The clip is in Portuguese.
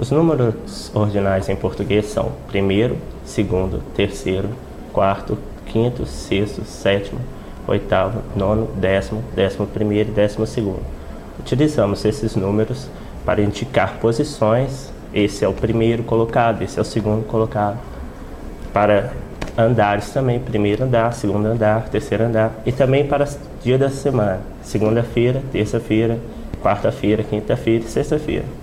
Os números ordinais em português são primeiro, segundo, terceiro, quarto, quinto, sexto, sétimo, oitavo, nono, décimo, décimo primeiro e décimo segundo. Utilizamos esses números para indicar posições. Esse é o primeiro colocado, esse é o segundo colocado. Para andares também, primeiro andar, segundo andar, terceiro andar. E também para dia da semana, segunda-feira, terça-feira, quarta-feira, quinta-feira e sexta-feira.